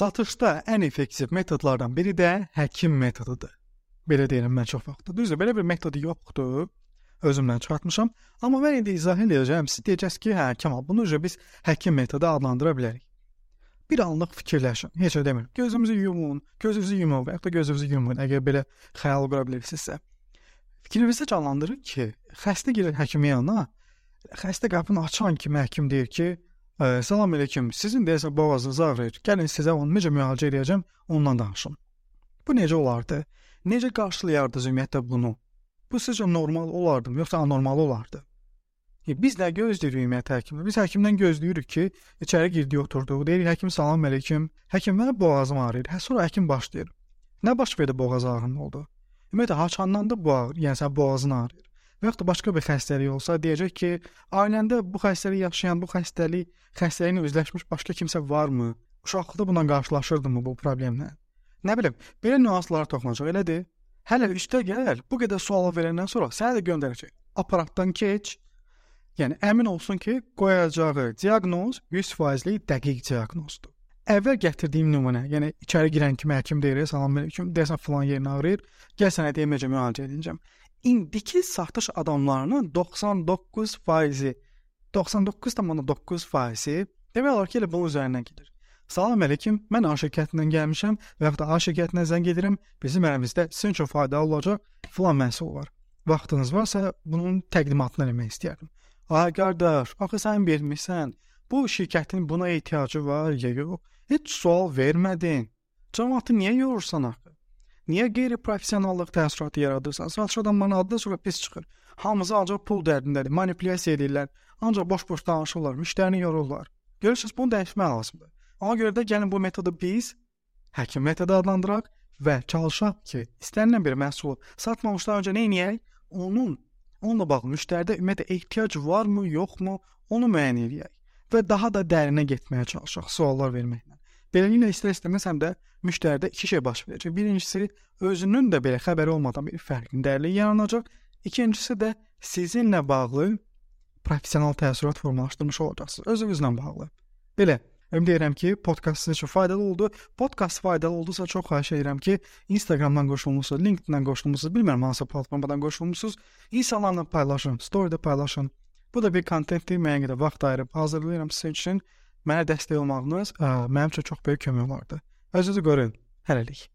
Satışda ən effektiv metodlardan biri də həkim metodudur. Belə deyirəm mən çox vaxt. Düzdür, belə bir metodu yoxdur. Özümdən çıxartmışam, amma mən indi izah edəcəm. Siz deyəcəksiniz ki, hə, Kamal, bunu biz həkim metodu adlandıra bilərik. Bir anlıq fikirləşin. Heç nə demirəm. Gözünüzü yumun, gözünüzü yumun və ya da gözünüzü yumun. Əgər belə xəyal qura bilirsinizsə. Fikrinizi canlandırın ki, xəstə gəlir həkimin yanına. Xəstə qapını açan kimi həkim deyir ki, Ə, salam əleykum. Sizin deyəsən boğazınız ağrıyır. Gəlin sizə onu necə müalicə edəcəm, ondan danışım. Bu necə olardı? Necə qarşılayardınız ümumiyyətlə bunu? Bu sizcə normal olardı, yoxsa anormal olardı? E, biz nə gözləyirik ümumiyyətlə həkimdən? Biz həkimdən gözləyirik ki, içəri girdi, oturdu. Deyirik həkim salam əleykum. Həkim mənə boğazım ağrıyır. Hə sonra həkim başlayır. Nə baş verdi boğaz ağrının oldu? Ümumiyyətlə haçandan da bu ağrır, yəni sən boğazın ağrıyır və yaxud da başqa bir xəstəlik olsa, deyəcək ki, ailəndə bu xəstəlik yaşayan, bu xəstəlik, xəstəliyinə üzləşmiş başqa kimsə varmı? Uşaqlıqda bununla qarşılaşırdımı bu problemlə? Nə bilim, belə nüanslara toxunacaq, elədir? Hələ üstə gəl, bu qədər sual verəndən sonra səni də göndərəcək. Aparatdan keç. Yəni əmin olsun ki, qoyacağı diaqnoz 100%lik dəqiq diaqnozdur. Əvvəl gətirdiyim nümunə, yəni içəri girən kimi həkim deyir, salam əleykum, desən falan yerin ağrıyır, gəl sənə deyəcəm müalicə edəcəm indiki satış adamlarının 99%-i 99,9%-i demək olar ki, elə bunun üzərindən gedir. Salam əleykum, mən A şirkətindən gəlmişəm və ya da A şirkətinə zəng edirəm. Bizim əlimizdə sizin üçün faydalı olacaq filan məhsul var. Vaxtınız varsa bunun təqdimatını eləmək istəyərdim. Ay qardaş, axı sən vermisən. Bu şirkətin buna ehtiyacı var ya yox? Heç sual vermədin. Cəmaatı niyə yorursan axı? Niyə qeyri-professionallıq təəssüratı yaradırsan? Satış adamların adı da sonra pis çıxır. Hamısı ancaq pul dərdindədir, manipulyasiya edirlər. Ancaq boş-boş danışırlar, müştərini yorurlar. Görürsüz, bunu dəyişmək lazımdır. Ona görə də gəlin bu metodu biz həkim metodu adlandıraq və çalışaq ki, istənilən bir məhsulu satmamışdan öncə nə edək? Onun onunla bağlı müştəridə ümumiyyətlə ehtiyac varmı, yoxmu, onu müəyyən edək və daha da dərinə getməyə çalışaq suallar verməklə. Beləliklə istər-istəməz həm də müştəridə iki şey baş verəcək. Birincisi özünün də belə xəbəri olmadan bir fərqin dəyərli yaranacaq. İkincisi də sizinlə bağlı professional təəssürat formalaşdırmış olacaqsınız özünüzlə bağlı. Belə Ümid edirəm ki, podkast sizin üçün faydalı oldu. Podkast faydalı oldusa çox xahiş edirəm ki, Instagramdan qoşulmusunuz, LinkedIn-dən qoşulmusunuz, bilmirəm hansı platformadan qoşulmusunuz. İnsanlarla paylaşın, story-də paylaşın. Bu da bir kontentdir, müəyyən qədər vaxt ayırıb hazırlayıram sizin üçün. Mənə dəstək olmağınız ə, mənim üçün çox böyük kömək olardı. Özünüzü qoruyun. Hələlik.